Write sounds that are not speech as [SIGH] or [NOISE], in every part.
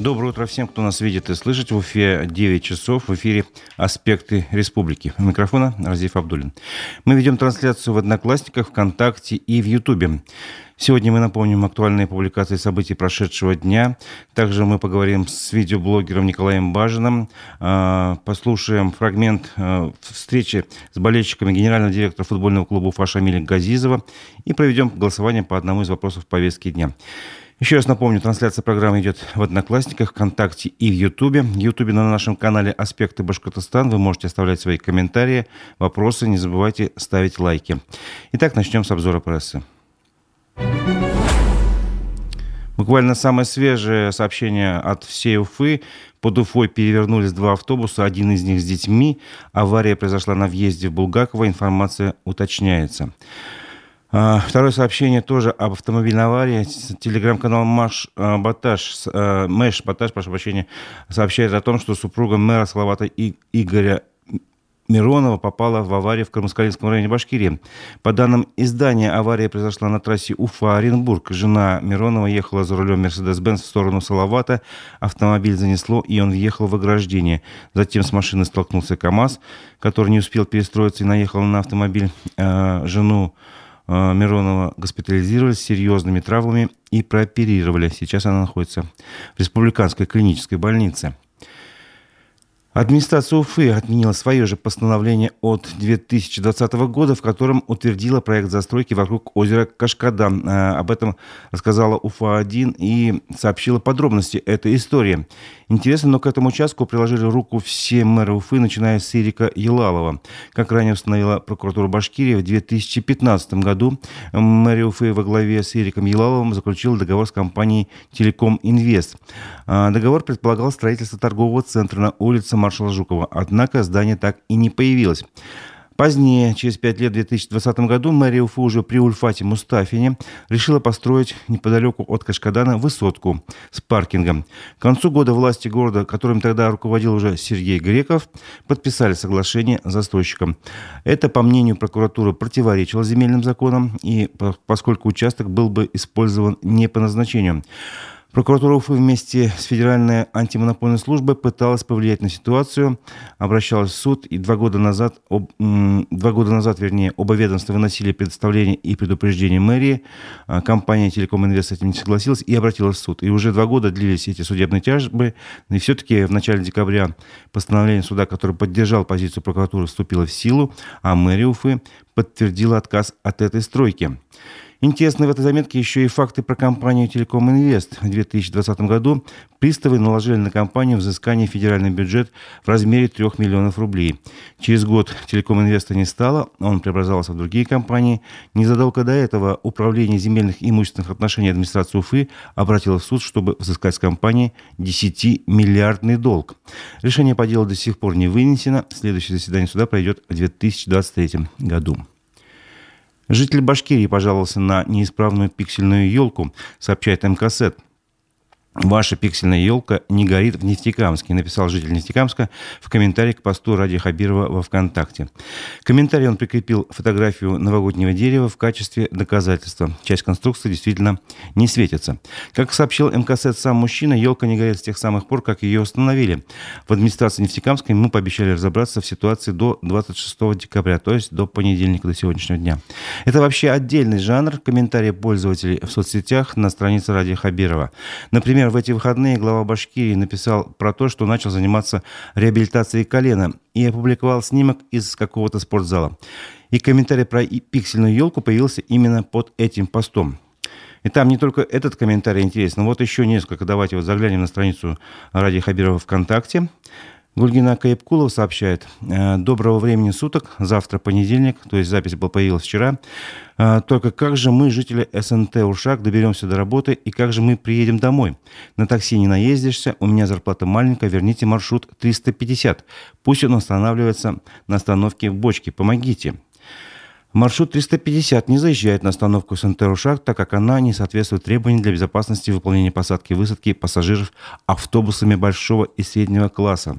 Доброе утро всем, кто нас видит и слышит. В Уфе 9 часов. В эфире «Аспекты республики». У микрофона Разиф Абдулин. Мы ведем трансляцию в Одноклассниках, ВКонтакте и в Ютубе. Сегодня мы напомним актуальные публикации событий прошедшего дня. Также мы поговорим с видеоблогером Николаем Бажиным. А, послушаем фрагмент а, встречи с болельщиками генерального директора футбольного клуба Уфа Шамиля Газизова и проведем голосование по одному из вопросов повестки дня. Еще раз напомню, трансляция программы идет в Одноклассниках, ВКонтакте и в Ютубе. В Ютубе на нашем канале «Аспекты Башкортостан» вы можете оставлять свои комментарии, вопросы, не забывайте ставить лайки. Итак, начнем с обзора прессы. Буквально самое свежее сообщение от всей Уфы. Под Уфой перевернулись два автобуса, один из них с детьми. Авария произошла на въезде в Булгаково, информация уточняется. А, второе сообщение тоже об автомобильной аварии. Телеграм-канал Маш а, Баташ, а, Мэш Баташ, прошу прощения, сообщает о том, что супруга мэра Салавата Игоря Миронова попала в аварию в Кармаскалинском районе Башкирии. По данным издания, авария произошла на трассе Уфа-Оренбург. Жена Миронова ехала за рулем Мерседес-Бенц в сторону Салавата. Автомобиль занесло, и он въехал в ограждение. Затем с машины столкнулся КАМАЗ, который не успел перестроиться и наехал на автомобиль жену Миронова госпитализировали с серьезными травмами и прооперировали. Сейчас она находится в республиканской клинической больнице. Администрация Уфы отменила свое же постановление от 2020 года, в котором утвердила проект застройки вокруг озера Кашкада. Э, об этом рассказала Уфа-1 и сообщила подробности этой истории. Интересно, но к этому участку приложили руку все мэры Уфы, начиная с Ирика Елалова. Как ранее установила прокуратура Башкирии, в 2015 году мэрия Уфы во главе с Ириком Елаловым заключила договор с компанией «Телеком Инвест». Э, договор предполагал строительство торгового центра на улице маршала Жукова. Однако здание так и не появилось. Позднее, через пять лет, в 2020 году, мэрия Уфы уже при Ульфате Мустафине решила построить неподалеку от Кашкадана высотку с паркингом. К концу года власти города, которым тогда руководил уже Сергей Греков, подписали соглашение с застройщиком. Это, по мнению прокуратуры, противоречило земельным законам, и поскольку участок был бы использован не по назначению. Прокуратура Уфы вместе с Федеральной антимонопольной службой пыталась повлиять на ситуацию, обращалась в суд, и два года назад, об, два года назад вернее, оба ведомства выносили предоставление и предупреждение мэрии. А, компания Телеком Инвест с этим не согласилась и обратилась в суд. И уже два года длились эти судебные тяжбы, и все-таки в начале декабря постановление суда, которое поддержал позицию прокуратуры, вступило в силу, а мэрия Уфы подтвердила отказ от этой стройки. Интересны в этой заметке еще и факты про компанию «Телеком Инвест». В 2020 году приставы наложили на компанию взыскание федеральный бюджет в размере 3 миллионов рублей. Через год «Телеком Инвеста» не стало, он преобразовался в другие компании. Незадолго до этого Управление земельных и имущественных отношений администрации Уфы обратилось в суд, чтобы взыскать с компании 10-миллиардный долг. Решение по делу до сих пор не вынесено. Следующее заседание суда пройдет в 2023 году. Житель Башкирии пожаловался на неисправную пиксельную елку, сообщает МКСЭТ. Ваша пиксельная елка не горит в Нефтекамске, написал житель Нефтекамска в комментарии к посту Ради Хабирова во ВКонтакте. В комментарии он прикрепил фотографию новогоднего дерева в качестве доказательства. Часть конструкции действительно не светится. Как сообщил МКС сам мужчина, елка не горит с тех самых пор, как ее установили. В администрации Нефтекамской мы пообещали разобраться в ситуации до 26 декабря, то есть до понедельника, до сегодняшнего дня. Это вообще отдельный жанр комментарии пользователей в соцсетях на странице Ради Хабирова. Например, Например, в эти выходные глава Башкирии написал про то, что начал заниматься реабилитацией колена и опубликовал снимок из какого-то спортзала. И комментарий про пиксельную елку появился именно под этим постом. И там не только этот комментарий интересен, вот еще несколько. Давайте вот заглянем на страницу Ради Хабирова ВКонтакте. Гульгина Каепкулова сообщает, «Э, доброго времени суток, завтра понедельник, то есть запись была появилась вчера. «Э, только как же мы, жители СНТ Ушак, доберемся до работы и как же мы приедем домой? На такси не наездишься, у меня зарплата маленькая, верните маршрут 350. Пусть он останавливается на остановке в Бочке, помогите. Маршрут 350 не заезжает на остановку СНТ Ушак, так как она не соответствует требованиям для безопасности выполнения посадки и высадки пассажиров автобусами большого и среднего класса.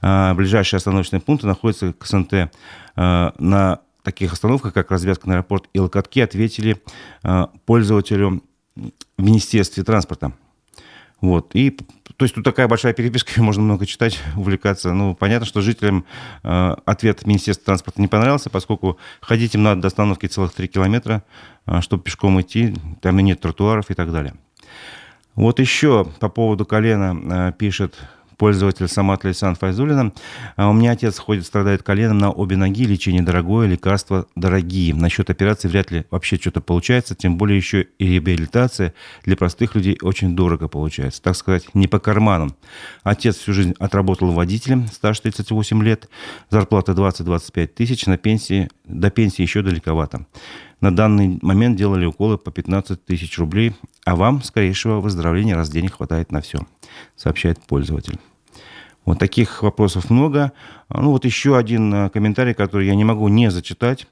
А, ближайшие остановочные пункты находятся к СНТ а, на таких остановках, как развязка на аэропорт и локотки, ответили а, пользователю в Министерстве транспорта. Вот. И, то есть тут такая большая переписка, можно много читать, [LAUGHS] увлекаться. Ну, понятно, что жителям э, ответ Министерства транспорта не понравился, поскольку ходить им надо до остановки целых 3 километра, э, чтобы пешком идти, там и нет тротуаров и так далее. Вот еще по поводу колена э, пишет пользователь Самат Лейсан Файзулина. «А у меня отец ходит, страдает коленом на обе ноги, лечение дорогое, лекарства дорогие. Насчет операции вряд ли вообще что-то получается, тем более еще и реабилитация для простых людей очень дорого получается. Так сказать, не по карману. Отец всю жизнь отработал водителем, стаж 38 лет, зарплата 20-25 тысяч, на пенсии, до пенсии еще далековато. На данный момент делали уколы по 15 тысяч рублей, а вам скорейшего выздоровления, раз денег хватает на все, сообщает пользователь. Вот таких вопросов много. Ну вот еще один э, комментарий, который я не могу не зачитать.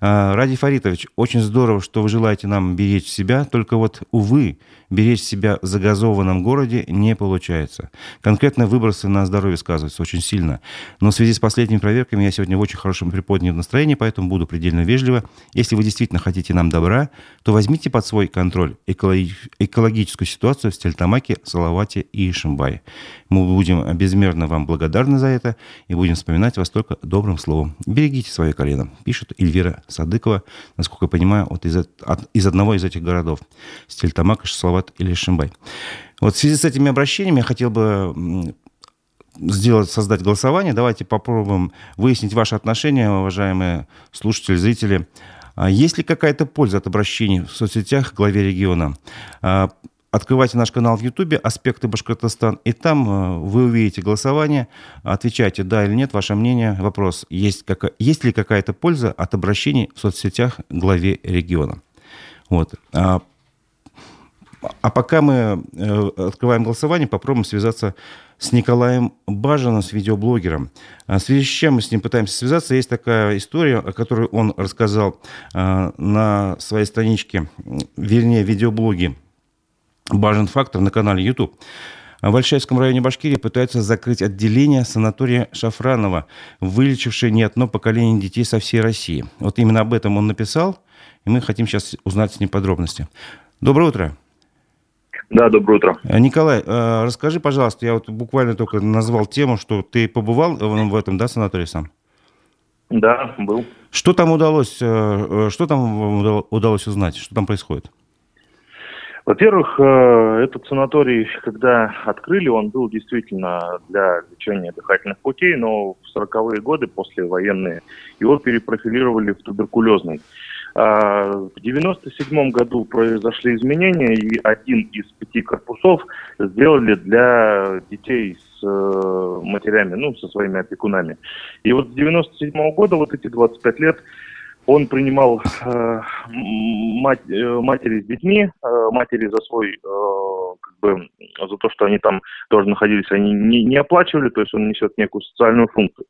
А, Ради Фаритович, очень здорово, что вы желаете нам беречь себя, только вот, увы, беречь себя в загазованном городе не получается. Конкретно выбросы на здоровье сказываются очень сильно. Но в связи с последними проверками я сегодня в очень хорошем приподнятом настроении, поэтому буду предельно вежливо. Если вы действительно хотите нам добра, то возьмите под свой контроль экологическую ситуацию в Стельтамаке, Салавате и Ишимбае. Мы будем безмерно вам благодарны за это и будем вспоминать вас только добрым словом. Берегите свое колено, пишет Эльвира Садыкова, насколько я понимаю, вот из, от, из одного из этих городов. Стельтамак, Шаслават или Шимбай. Вот в связи с этими обращениями я хотел бы сделать, создать голосование. Давайте попробуем выяснить ваши отношения, уважаемые слушатели, зрители. А есть ли какая-то польза от обращений в соцсетях к главе региона? А Открывайте наш канал в Ютубе «Аспекты Башкортостан», и там э, вы увидите голосование. Отвечайте «да» или «нет», ваше мнение. Вопрос, есть, как, есть ли какая-то польза от обращений в соцсетях главе региона? Вот. А, а пока мы э, открываем голосование, попробуем связаться с Николаем Бажиным, с видеоблогером. А, в связи с чем мы с ним пытаемся связаться, есть такая история, о которой он рассказал э, на своей страничке, вернее, видеоблоге Важен фактор на канале YouTube. В Альшайском районе Башкирии пытаются закрыть отделение санатория Шафранова, вылечившее не одно поколение детей со всей России. Вот именно об этом он написал, и мы хотим сейчас узнать с ним подробности. Доброе утро. Да, доброе утро. Э, Николай, э, расскажи, пожалуйста, я вот буквально только назвал тему, что ты побывал в этом, да, санатории сам? Да, был. Что там удалось, э, что там удалось узнать, что там происходит? Во-первых, э, этот санаторий, когда открыли, он был действительно для лечения дыхательных путей, но в 40-е годы, после военные, его перепрофилировали в туберкулезный. А, в 97 году произошли изменения, и один из пяти корпусов сделали для детей с э, матерями, ну, со своими опекунами. И вот с 97 года, вот эти 25 лет, он принимал э, мать, э, матери с детьми, э, матери за свой, э, как бы, за то, что они там тоже находились, они не, не оплачивали, то есть он несет некую социальную функцию.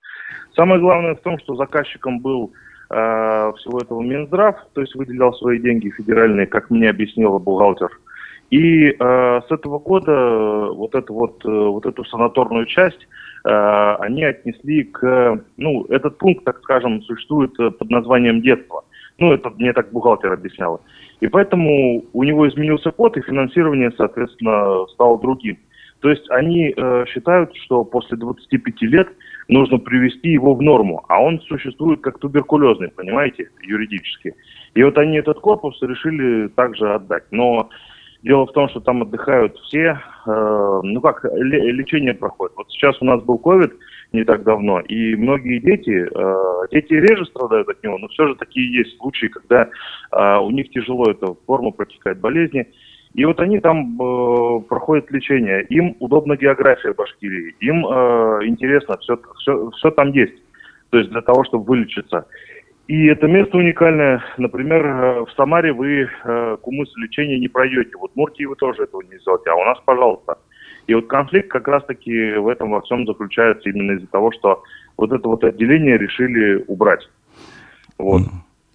Самое главное в том, что заказчиком был э, всего этого Минздрав, то есть выделял свои деньги федеральные, как мне объяснила бухгалтер. И э, с этого года вот эту вот, э, вот эту санаторную часть Э, они отнесли к... Ну, этот пункт, так скажем, существует э, под названием детство. Ну, это мне так бухгалтер объясняла. И поэтому у него изменился код, и финансирование, соответственно, стало другим. То есть они э, считают, что после 25 лет нужно привести его в норму, а он существует как туберкулезный, понимаете, юридически. И вот они этот корпус решили также отдать. Но Дело в том, что там отдыхают все, э, ну как, лечение проходит. Вот сейчас у нас был ковид не так давно, и многие дети, э, дети реже страдают от него, но все же такие есть случаи, когда э, у них тяжело эта форма протекает болезни. И вот они там проходят лечение. Им удобна география Башкирии, им интересно, все, все, все там есть. То есть для того, чтобы вылечиться. И это место уникальное. Например, э, в Самаре вы э, кумыс лечения не пройдете. Вот в Муртии вы тоже этого не сделаете, а у нас, пожалуйста. И вот конфликт как раз-таки в этом во всем заключается именно из-за того, что вот это вот отделение решили убрать. Вот.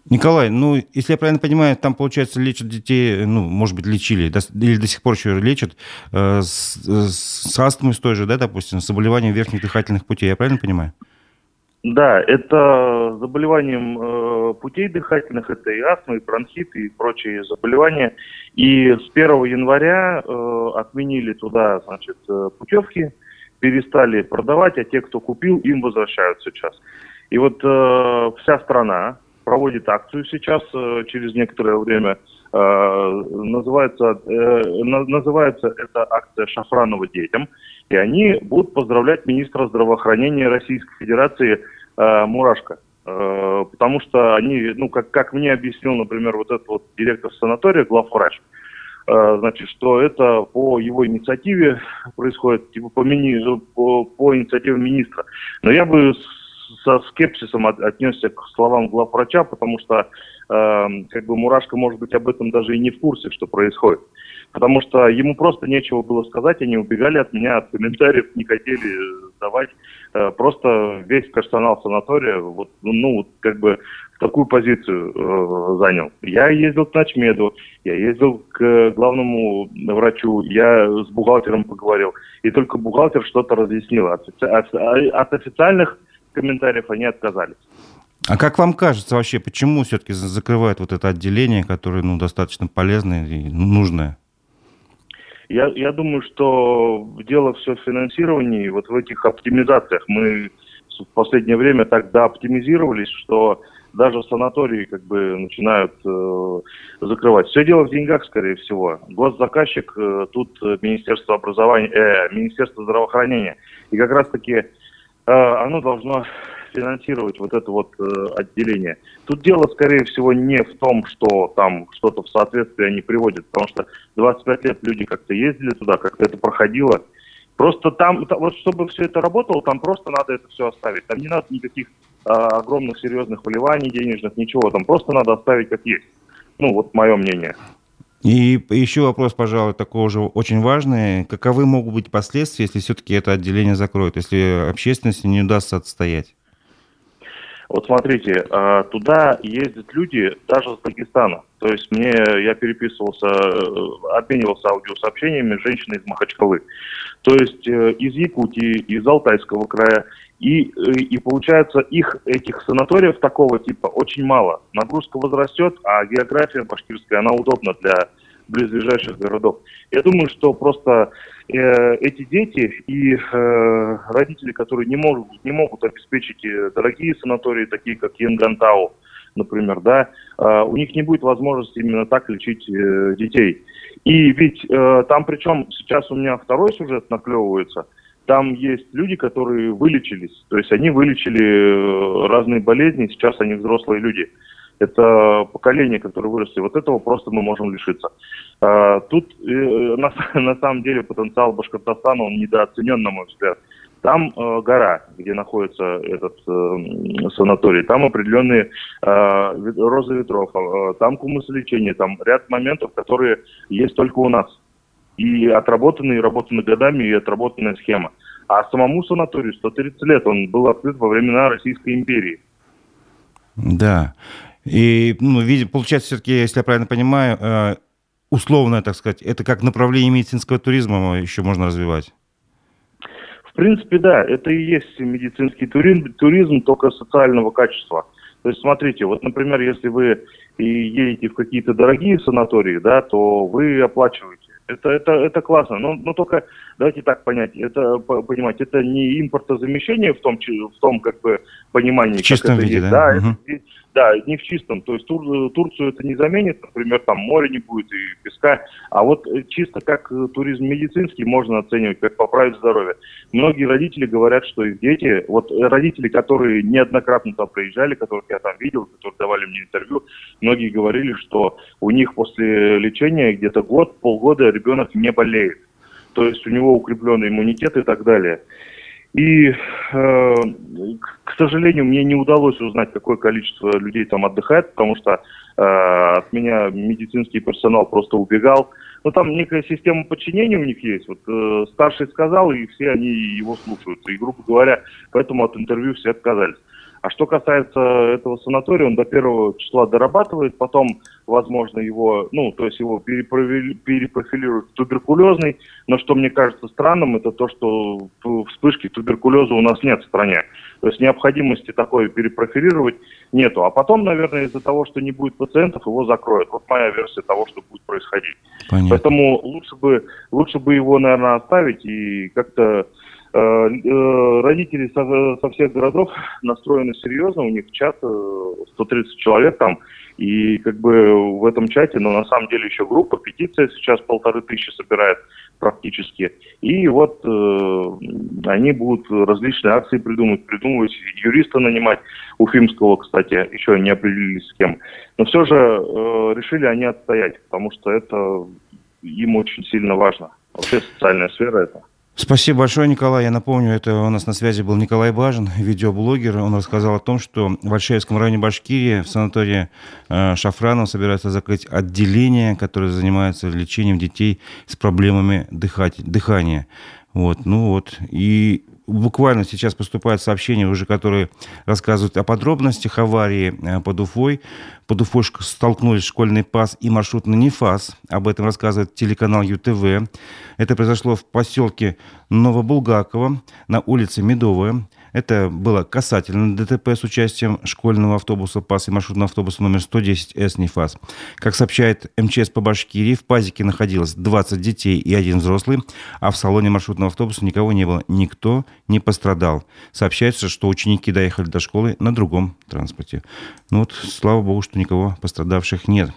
Николай, ну, если я правильно понимаю, там, получается, лечат детей, ну, может быть, лечили, или до сих пор еще лечат э, с, с астмой с той же, да, допустим, с заболеванием верхних дыхательных путей, я правильно понимаю? Да, это заболеванием э, путей дыхательных, это и астма, и бронхит, и прочие заболевания. И с 1 января э, отменили туда, значит, э, путевки, перестали продавать, а те, кто купил, им возвращают сейчас. И вот э, вся страна проводит акцию сейчас, э, через некоторое время, называется, э, на, называется эта акция «Шафранова детям», и они будут поздравлять министра здравоохранения Российской Федерации э, Мурашко. Э, потому что они, ну, как, как мне объяснил, например, вот этот вот директор санатория, главврач, э, значит, что это по его инициативе происходит, типа по, мини, по, по инициативе министра. Но я бы со скепсисом от, отнесся к словам главврача, потому что э, как бы Мурашко, может быть, об этом даже и не в курсе, что происходит потому что ему просто нечего было сказать, они убегали от меня, от комментариев, не хотели давать. Э, просто весь персонал санатория, вот, ну, как бы такую позицию э, занял. Я ездил к Ночмеду, я ездил к главному врачу, я с бухгалтером поговорил, и только бухгалтер что-то разъяснил. От, от, от официальных комментариев они отказались. А как вам кажется вообще, почему все-таки закрывают вот это отделение, которое ну, достаточно полезное и нужное? Я, я думаю, что дело все в финансировании, вот в этих оптимизациях. Мы в последнее время так дооптимизировались, что даже санатории как бы начинают э, закрывать. Все дело в деньгах, скорее всего. Госзаказчик э, тут Министерство образования, э, Министерство здравоохранения. И как раз-таки оно должно финансировать вот это вот э, отделение. Тут дело, скорее всего, не в том, что там что-то в соответствии они приводят, потому что 25 лет люди как-то ездили туда, как-то это проходило. Просто там, вот чтобы все это работало, там просто надо это все оставить. Там не надо никаких э, огромных серьезных вливаний денежных, ничего. Там просто надо оставить как есть. Ну, вот мое мнение. И еще вопрос, пожалуй, такой уже очень важный. Каковы могут быть последствия, если все-таки это отделение закроют, если общественности не удастся отстоять? Вот смотрите, а, туда ездят люди даже с Дагестана. То есть мне, я переписывался, э, обменивался аудиосообщениями женщиной из Махачкалы. То есть э, из Якутии, из Алтайского края. И, э, и получается, их, этих санаториев такого типа очень мало. Нагрузка возрастет, а география башкирская, она удобна для близлежащих городов. Я думаю, что просто э, эти дети и э, родители, которые не могут, не могут обеспечить э, дорогие санатории, такие как Янгантау, например, да, э, у них не будет возможности именно так лечить э, детей. И ведь э, там причем сейчас у меня второй сюжет наклевывается. Там есть люди, которые вылечились, то есть они вылечили э, разные болезни, сейчас они взрослые люди это поколение, которое выросли. Вот этого просто мы можем лишиться. А, тут э, на, [LAUGHS] на самом деле потенциал Башкортостана, он недооценен, на мой взгляд. Там э, гора, где находится этот э, санаторий, там определенные э, розы ветров, э, там кумысолечение, там ряд моментов, которые есть только у нас. И отработанные, работаны годами, и отработанная схема. А самому санаторию 130 лет, он был открыт во времена Российской империи. Да. И, ну, видите, получается, все-таки, если я правильно понимаю, э, условно, так сказать, это как направление медицинского туризма еще можно развивать? В принципе, да, это и есть медицинский туризм, туризм только социального качества. То есть, смотрите, вот, например, если вы едете в какие-то дорогие санатории, да, то вы оплачиваете. Это, это, это классно, но, но только давайте так понять, это понимать, это не импортозамещение в том, в том как бы понимании, в чистом как это виде, есть. да? да угу. это, да, не в чистом. То есть Тур, Турцию это не заменит, например, там море не будет и песка. А вот э, чисто как э, туризм медицинский можно оценивать, как поправить здоровье. Многие родители говорят, что их дети, вот э, родители, которые неоднократно там приезжали, которых я там видел, которые давали мне интервью, многие говорили, что у них после лечения где-то год, полгода ребенок не болеет. То есть у него укрепленный иммунитет и так далее. И, э, к сожалению, мне не удалось узнать, какое количество людей там отдыхает, потому что э, от меня медицинский персонал просто убегал. Но там некая система подчинения у них есть. Вот э, старший сказал, и все они его слушаются. И, грубо говоря, поэтому от интервью все отказались. А что касается этого санатория, он до первого числа дорабатывает, потом, возможно, его, ну, то есть его перепрофилируют в туберкулезный, но что мне кажется странным, это то, что вспышки туберкулеза у нас нет в стране. То есть необходимости такой перепрофилировать нету. А потом, наверное, из-за того, что не будет пациентов, его закроют. Вот моя версия того, что будет происходить. Понятно. Поэтому лучше бы, лучше бы его, наверное, оставить и как-то родители со, со всех городов настроены серьезно, у них чат 130 человек там, и как бы в этом чате, но на самом деле еще группа, петиция сейчас полторы тысячи собирает практически. И вот э, они будут различные акции придумывать, придумывать, юриста нанимать, Уфимского, кстати, еще не определились с кем. Но все же э, решили они отстоять, потому что это им очень сильно важно. Вообще социальная сфера это. Спасибо большое, Николай. Я напомню, это у нас на связи был Николай Бажин, видеоблогер. Он рассказал о том, что в Большаевском районе Башкирии в санатории э, Шафранов собираются закрыть отделение, которое занимается лечением детей с проблемами дыхания. Вот, ну вот. И буквально сейчас поступают сообщения уже, которые рассказывают о подробностях аварии э, под Уфой. Под Уфой столкнулись школьный ПАС и маршрутный НИФАС. Об этом рассказывает телеканал ЮТВ. Это произошло в поселке Новобулгаково на улице Медовая. Это было касательно ДТП с участием школьного автобуса ПАС и маршрутного автобуса номер 110С НИФАС. Как сообщает МЧС по Башкирии, в пазике находилось 20 детей и один взрослый, а в салоне маршрутного автобуса никого не было. Никто не пострадал. Сообщается, что ученики доехали до школы на другом транспорте. Ну вот, слава богу, что никого пострадавших нет.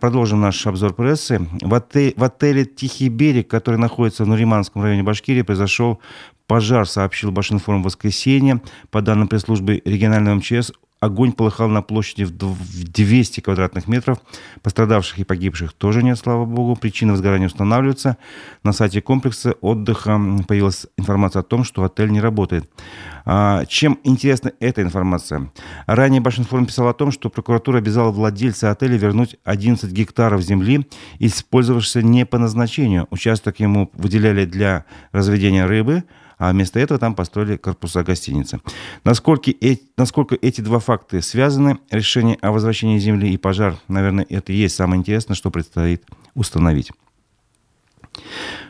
Продолжим наш обзор прессы. В, отель, в отеле «Тихий берег», который находится в Нуриманском районе Башкирии, произошел пожар, сообщил Башинформ в воскресенье. По данным пресс-службы регионального МЧС, Огонь полыхал на площади в 200 квадратных метров. Пострадавших и погибших тоже нет, слава богу. Причина возгорания устанавливается. На сайте комплекса отдыха появилась информация о том, что отель не работает. А, чем интересна эта информация? Ранее Башинформ писал о том, что прокуратура обязала владельца отеля вернуть 11 гектаров земли, использовавшихся не по назначению. Участок ему выделяли для разведения рыбы – а вместо этого там построили корпуса гостиницы. Насколько, э, насколько эти два факта связаны, решение о возвращении земли и пожар, наверное, это и есть самое интересное, что предстоит установить.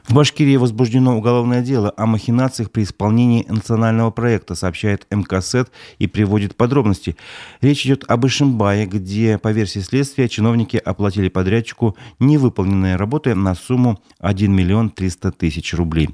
В Башкирии возбуждено уголовное дело о махинациях при исполнении национального проекта, сообщает МКСЭД и приводит подробности. Речь идет об Ишимбае, где, по версии следствия, чиновники оплатили подрядчику невыполненные работы на сумму 1 миллион 300 тысяч рублей.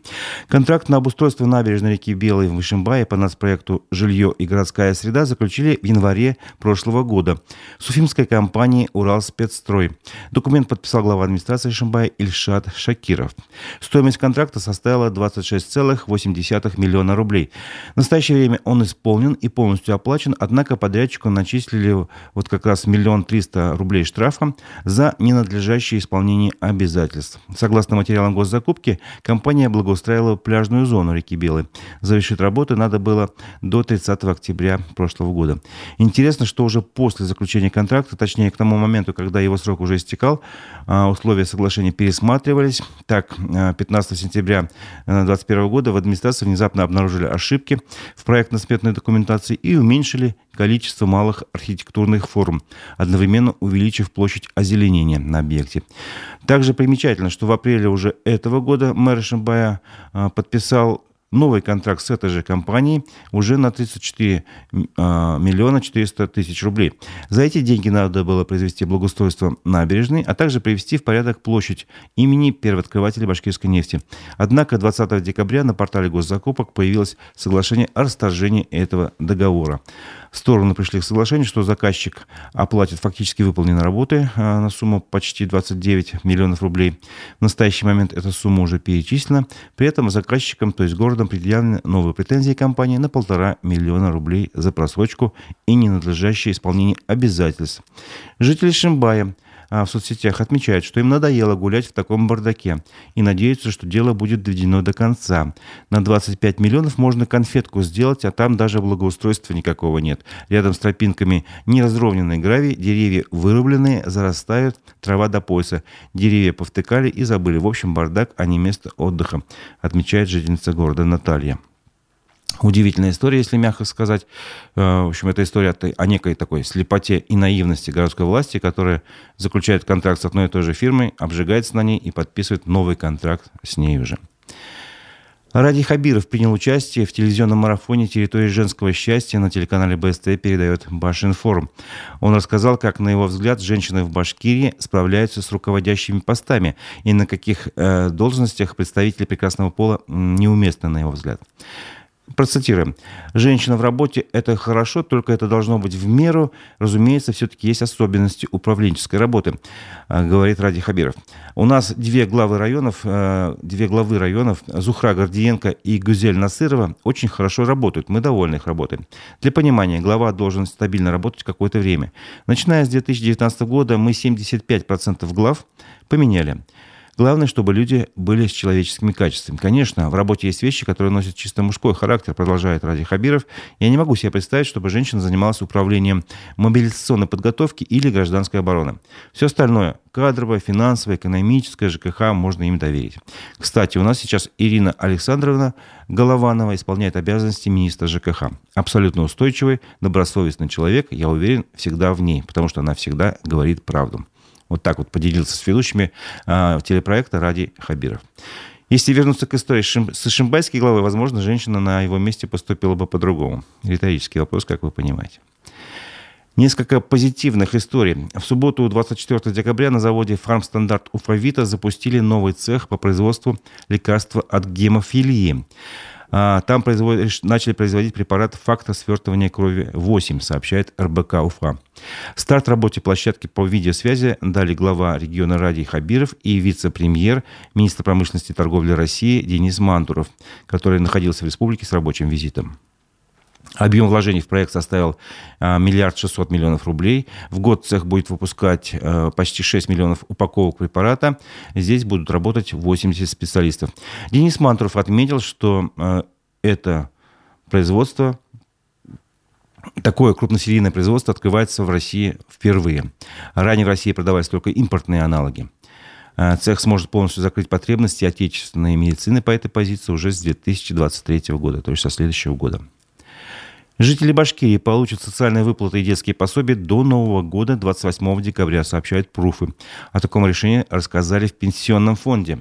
Контракт на обустройство набережной реки Белой в Ишимбае по нацпроекту «Жилье и городская среда» заключили в январе прошлого года с уфимской компанией «Уралспецстрой». Документ подписал глава администрации Ишимбая Ильшат Шакиров. Стоимость контракта составила 26,8 миллиона рублей. В настоящее время он исполнен и полностью оплачен, однако подрядчику начислили вот как раз миллион триста рублей штрафа за ненадлежащее исполнение обязательств. Согласно материалам госзакупки, компания благоустраивала пляжную зону реки Белой. Завершить работы надо было до 30 октября прошлого года. Интересно, что уже после заключения контракта, точнее к тому моменту, когда его срок уже истекал, а, условия соглашения пересматривались. Так, 15 сентября 2021 э, года в администрации внезапно обнаружили ошибки в проектно-сметной документации и уменьшили количество малых архитектурных форм, одновременно увеличив площадь озеленения на объекте. Также примечательно, что в апреле уже этого года мэр Шимбая э, подписал новый контракт с этой же компанией уже на 34 а, миллиона 400 тысяч рублей. За эти деньги надо было произвести благоустройство набережной, а также привести в порядок площадь имени первооткрывателя башкирской нефти. Однако 20 декабря на портале госзакупок появилось соглашение о расторжении этого договора. Стороны пришли к соглашению, что заказчик оплатит фактически выполненные работы а, на сумму почти 29 миллионов рублей. В настоящий момент эта сумма уже перечислена. При этом заказчикам, то есть городом, предъявлены новые претензии компании на полтора миллиона рублей за просрочку и ненадлежащее исполнение обязательств. Жители Шимбая в соцсетях отмечают, что им надоело гулять в таком бардаке и надеются, что дело будет доведено до конца. На 25 миллионов можно конфетку сделать, а там даже благоустройства никакого нет. Рядом с тропинками неразровненный гравий, деревья вырубленные, зарастают, трава до пояса. Деревья повтыкали и забыли. В общем, бардак, а не место отдыха, отмечает жительница города Наталья. Удивительная история, если мягко сказать. Э, в общем, это история о некой такой слепоте и наивности городской власти, которая заключает контракт с одной и той же фирмой, обжигается на ней и подписывает новый контракт с ней уже. Ради Хабиров принял участие в телевизионном марафоне «Территория женского счастья» на телеканале БСТ передает Башинформ. Он рассказал, как, на его взгляд, женщины в Башкирии справляются с руководящими постами и на каких э, должностях представители прекрасного пола неуместны, на его взгляд. Процитируем. «Женщина в работе – это хорошо, только это должно быть в меру. Разумеется, все-таки есть особенности управленческой работы», э, говорит Ради Хабиров. У нас две главы районов, э, две главы районов, Зухра Гордиенко и Гузель Насырова, очень хорошо работают. Мы довольны их работой. Для понимания, глава должен стабильно работать какое-то время. Начиная с 2019 года мы 75% глав поменяли. Главное, чтобы люди были с человеческими качествами. Конечно, в работе есть вещи, которые носят чисто мужской характер, продолжает Ради Хабиров. Я не могу себе представить, чтобы женщина занималась управлением мобилизационной подготовки или гражданской обороны. Все остальное – кадровое, финансовое, экономическое, ЖКХ – можно им доверить. Кстати, у нас сейчас Ирина Александровна Голованова исполняет обязанности министра ЖКХ. Абсолютно устойчивый, добросовестный человек, я уверен, всегда в ней, потому что она всегда говорит правду. Вот так вот поделился с ведущими э, телепроекта Ради Хабиров. Если вернуться к истории с Шимбайской главой, возможно, женщина на его месте поступила бы по-другому. Риторический вопрос, как вы понимаете. Несколько позитивных историй. В субботу, 24 декабря, на заводе «Фармстандарт Уфавита» запустили новый цех по производству лекарства от гемофилии. А, там производ... начали производить препарат фактор свертывания крови 8, сообщает РБК Уфа. Старт работе площадки по видеосвязи дали глава региона Радий Хабиров и вице-премьер, министр промышленности и торговли России Денис Мантуров, который находился в республике с рабочим визитом. Объем вложений в проект составил а, миллиард шестьсот миллионов рублей. В год цех будет выпускать а, почти 6 миллионов упаковок препарата. Здесь будут работать 80 специалистов. Денис Мантуров отметил, что а, это производство Такое крупносерийное производство открывается в России впервые. Ранее в России продавались только импортные аналоги. Цех сможет полностью закрыть потребности отечественной медицины по этой позиции уже с 2023 года, то есть со следующего года. Жители Башкирии получат социальные выплаты и детские пособия до Нового года, 28 декабря, сообщают пруфы. О таком решении рассказали в Пенсионном фонде.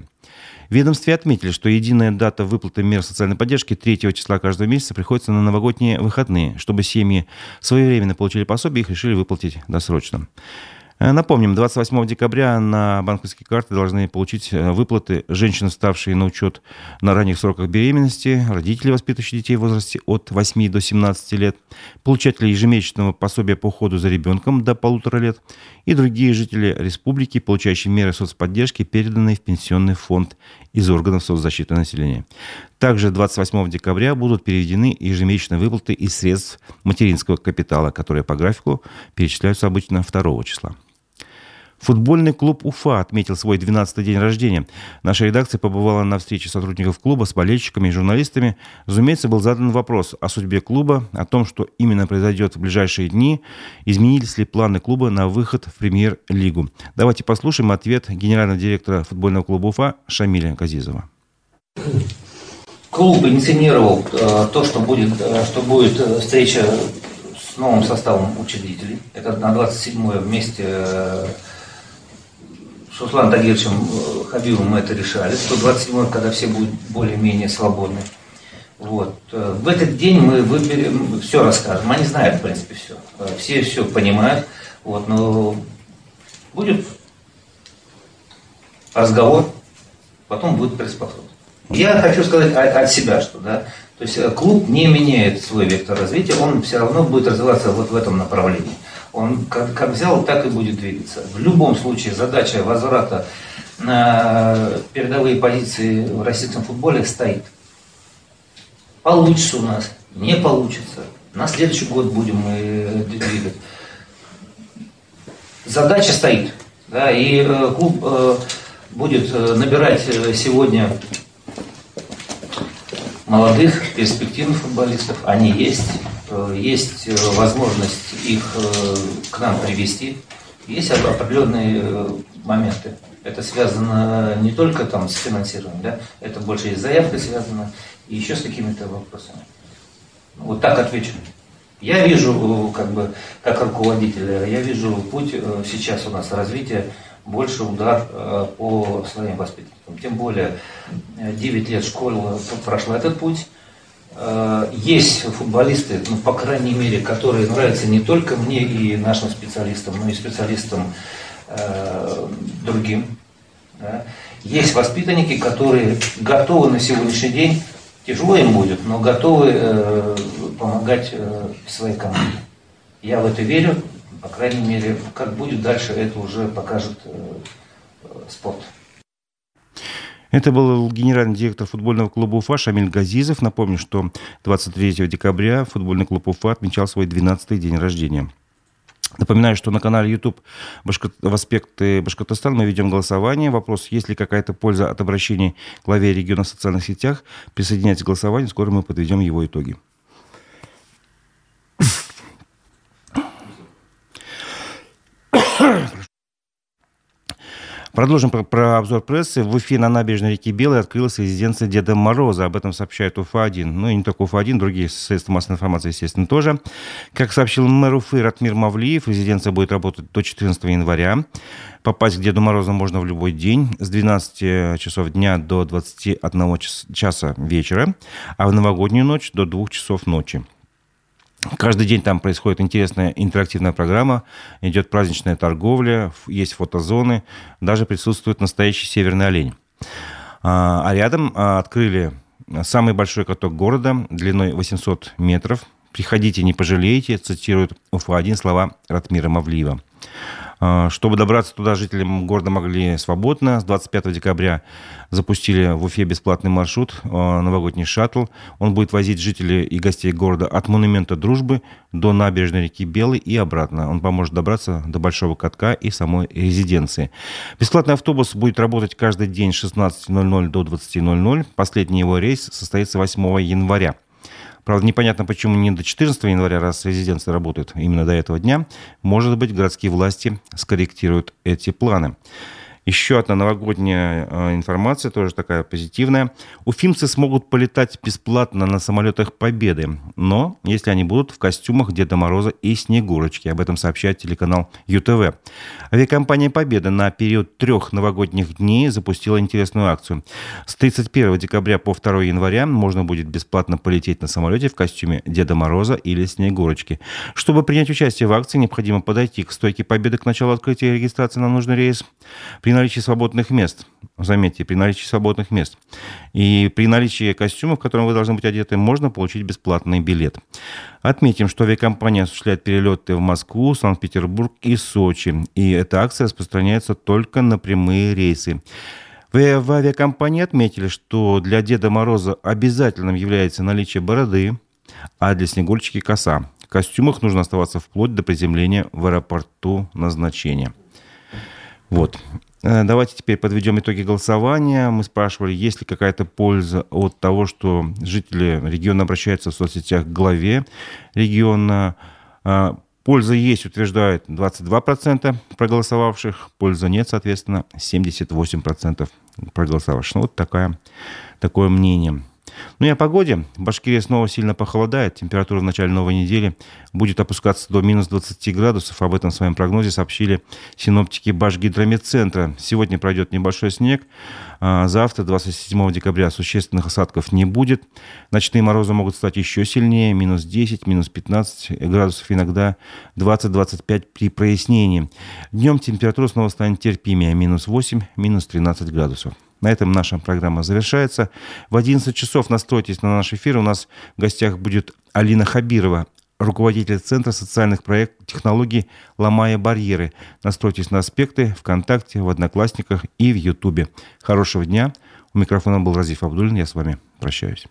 В ведомстве отметили, что единая дата выплаты мер социальной поддержки 3 числа каждого месяца приходится на новогодние выходные. Чтобы семьи своевременно получили пособие, их решили выплатить досрочно. Э, напомним, 28 декабря на банковские карты должны получить э, выплаты женщины, ставшие на учет на ранних сроках беременности, родители, воспитывающие детей в возрасте от 8 до 17 лет, получатели ежемесячного пособия по уходу за ребенком до полутора лет и другие жители республики, получающие меры соцподдержки, переданные в пенсионный фонд из органов соцзащиты населения. Также 28 декабря будут переведены ежемесячные выплаты из средств материнского капитала, которые по графику перечисляются обычно 2 числа. Футбольный клуб «Уфа» отметил свой 12-й день рождения. Наша редакция побывала на встрече сотрудников клуба с болельщиками и журналистами. Разумеется, был задан вопрос о судьбе клуба, о том, что именно произойдет в ближайшие дни, изменились ли планы клуба на выход в премьер-лигу. Давайте послушаем ответ генерального директора футбольного клуба «Уфа» Шамиля Казизова. Клуб инициировал э, то, что будет, э, что будет э, встреча с новым составом учредителей. Это на 27-е вместе с Русланом Тагировичем э, Хабибом мы это решали. 127 когда все будут более-менее свободны. Вот. Э, в этот день мы выберем, все расскажем. Они знают, в принципе, все. Э, все все понимают. Вот, но будет разговор, потом будет приспособлен. Я хочу сказать от себя, что да, то есть клуб не меняет свой вектор развития, он все равно будет развиваться вот в этом направлении. Он как, как взял, так и будет двигаться. В любом случае задача возврата на передовые позиции в российском футболе стоит. Получится у нас, не получится. На следующий год будем мы двигать. Задача стоит. Да, и э, клуб э, будет э, набирать сегодня молодых, перспективных футболистов. Они есть. Э, есть э, возможность их э, к нам привести. Есть определенные моменты. Это связано не только там с финансированием, да, это больше и с заявкой связано, и еще с какими-то вопросами. Вот так отвечу. Я вижу, как бы, как руководитель, я вижу путь сейчас у нас развития больше удар по своим воспитанникам. Тем более 9 лет школа прошла этот путь. Есть футболисты, ну, по крайней мере, которые нравятся не только мне и нашим специалистам, но и специалистам э, другим. Да. Есть воспитанники, которые готовы на сегодняшний день, тяжело им будет, но готовы э, помогать э, своей команде. Я в это верю, по крайней мере, как будет дальше, это уже покажет э, спорт. Это был генеральный директор футбольного клуба Уфа Шамиль Газизов. Напомню, что 23 декабря футбольный клуб Уфа отмечал свой 12-й день рождения. Напоминаю, что на канале YouTube Башкот... в аспекты Башкортостана мы ведем голосование. Вопрос, есть ли какая-то польза от обращения к главе региона в социальных сетях. Присоединяйтесь к голосованию, скоро мы подведем его итоги. Продолжим про, про обзор прессы. В Уфе на набережной реки Белой открылась резиденция Деда Мороза. Об этом сообщает УФА-1. Ну и не только УФА-1, другие средства массовой информации, естественно, тоже. Как сообщил мэр Уфы Ратмир Мавлиев, резиденция будет работать до 14 января. Попасть к Деду Морозу можно в любой день с 12 часов дня до 21 часа вечера, а в новогоднюю ночь до 2 часов ночи. Каждый день там происходит интересная интерактивная программа, идет праздничная торговля, есть фотозоны, даже присутствует настоящий северный олень. А, а рядом а, открыли самый большой каток города длиной 800 метров. «Приходите, не пожалеете», цитирует УФА-1 слова Ратмира Мавлиева. А, чтобы добраться туда, жителям города могли свободно. С 25 декабря запустили в Уфе бесплатный маршрут, а, новогодний шаттл. Он будет возить жителей и гостей города от монумента Дружбы до набережной реки Белой и обратно. Он поможет добраться до Большого Катка и самой резиденции. Бесплатный автобус будет работать каждый день с 16.00 до 20.00. Последний его рейс состоится 8 января. Правда, непонятно, почему не до 14 января, раз резиденция работает именно до этого дня. Может быть, городские власти скорректируют эти планы. Еще одна новогодняя э, информация, тоже такая позитивная. Уфимцы смогут полетать бесплатно на самолетах Победы, но если они будут в костюмах Деда Мороза и Снегурочки. Об этом сообщает телеканал ЮТВ. Авиакомпания Победа на период трех новогодних дней запустила интересную акцию. С 31 декабря по 2 января можно будет бесплатно полететь на самолете в костюме Деда Мороза или Снегурочки. Чтобы принять участие в акции, необходимо подойти к стойке Победы к началу открытия регистрации на нужный рейс. При наличии свободных мест, заметьте, при наличии свободных мест, и при наличии костюмов, в котором вы должны быть одеты, можно получить бесплатный билет. Отметим, что авиакомпания осуществляет перелеты в Москву, Санкт-Петербург и Сочи, и эта акция распространяется только на прямые рейсы. В авиакомпании отметили, что для Деда Мороза обязательным является наличие бороды, а для Снегурочки коса. В костюмах нужно оставаться вплоть до приземления в аэропорту назначения. Вот. Э, давайте теперь подведем итоги голосования. Мы спрашивали, есть ли какая-то польза от того, что жители региона обращаются в соцсетях к главе региона. Э, польза есть, утверждает 22% проголосовавших. Польза нет, соответственно, 78% проголосовавших. Ну, вот такая, такое мнение. Ну и о погоде. В Башкирии снова сильно похолодает. Температура в начале новой недели будет опускаться до минус 20 градусов. Об этом в своем прогнозе сообщили синоптики Башгидромедцентра. Сегодня пройдет небольшой снег. А завтра, 27 декабря, существенных осадков не будет. Ночные морозы могут стать еще сильнее. Минус 10, минус 15 градусов, иногда 20-25 при прояснении. Днем температура снова станет терпимее. Минус 8, минус 13 градусов. На этом наша программа завершается. В 11 часов настройтесь на наш эфир. У нас в гостях будет Алина Хабирова, руководитель Центра социальных проектов технологий «Ломая барьеры». Настройтесь на аспекты ВКонтакте, в Одноклассниках и в Ютубе. Хорошего дня. У микрофона был Разиф Абдулин. Я с вами прощаюсь.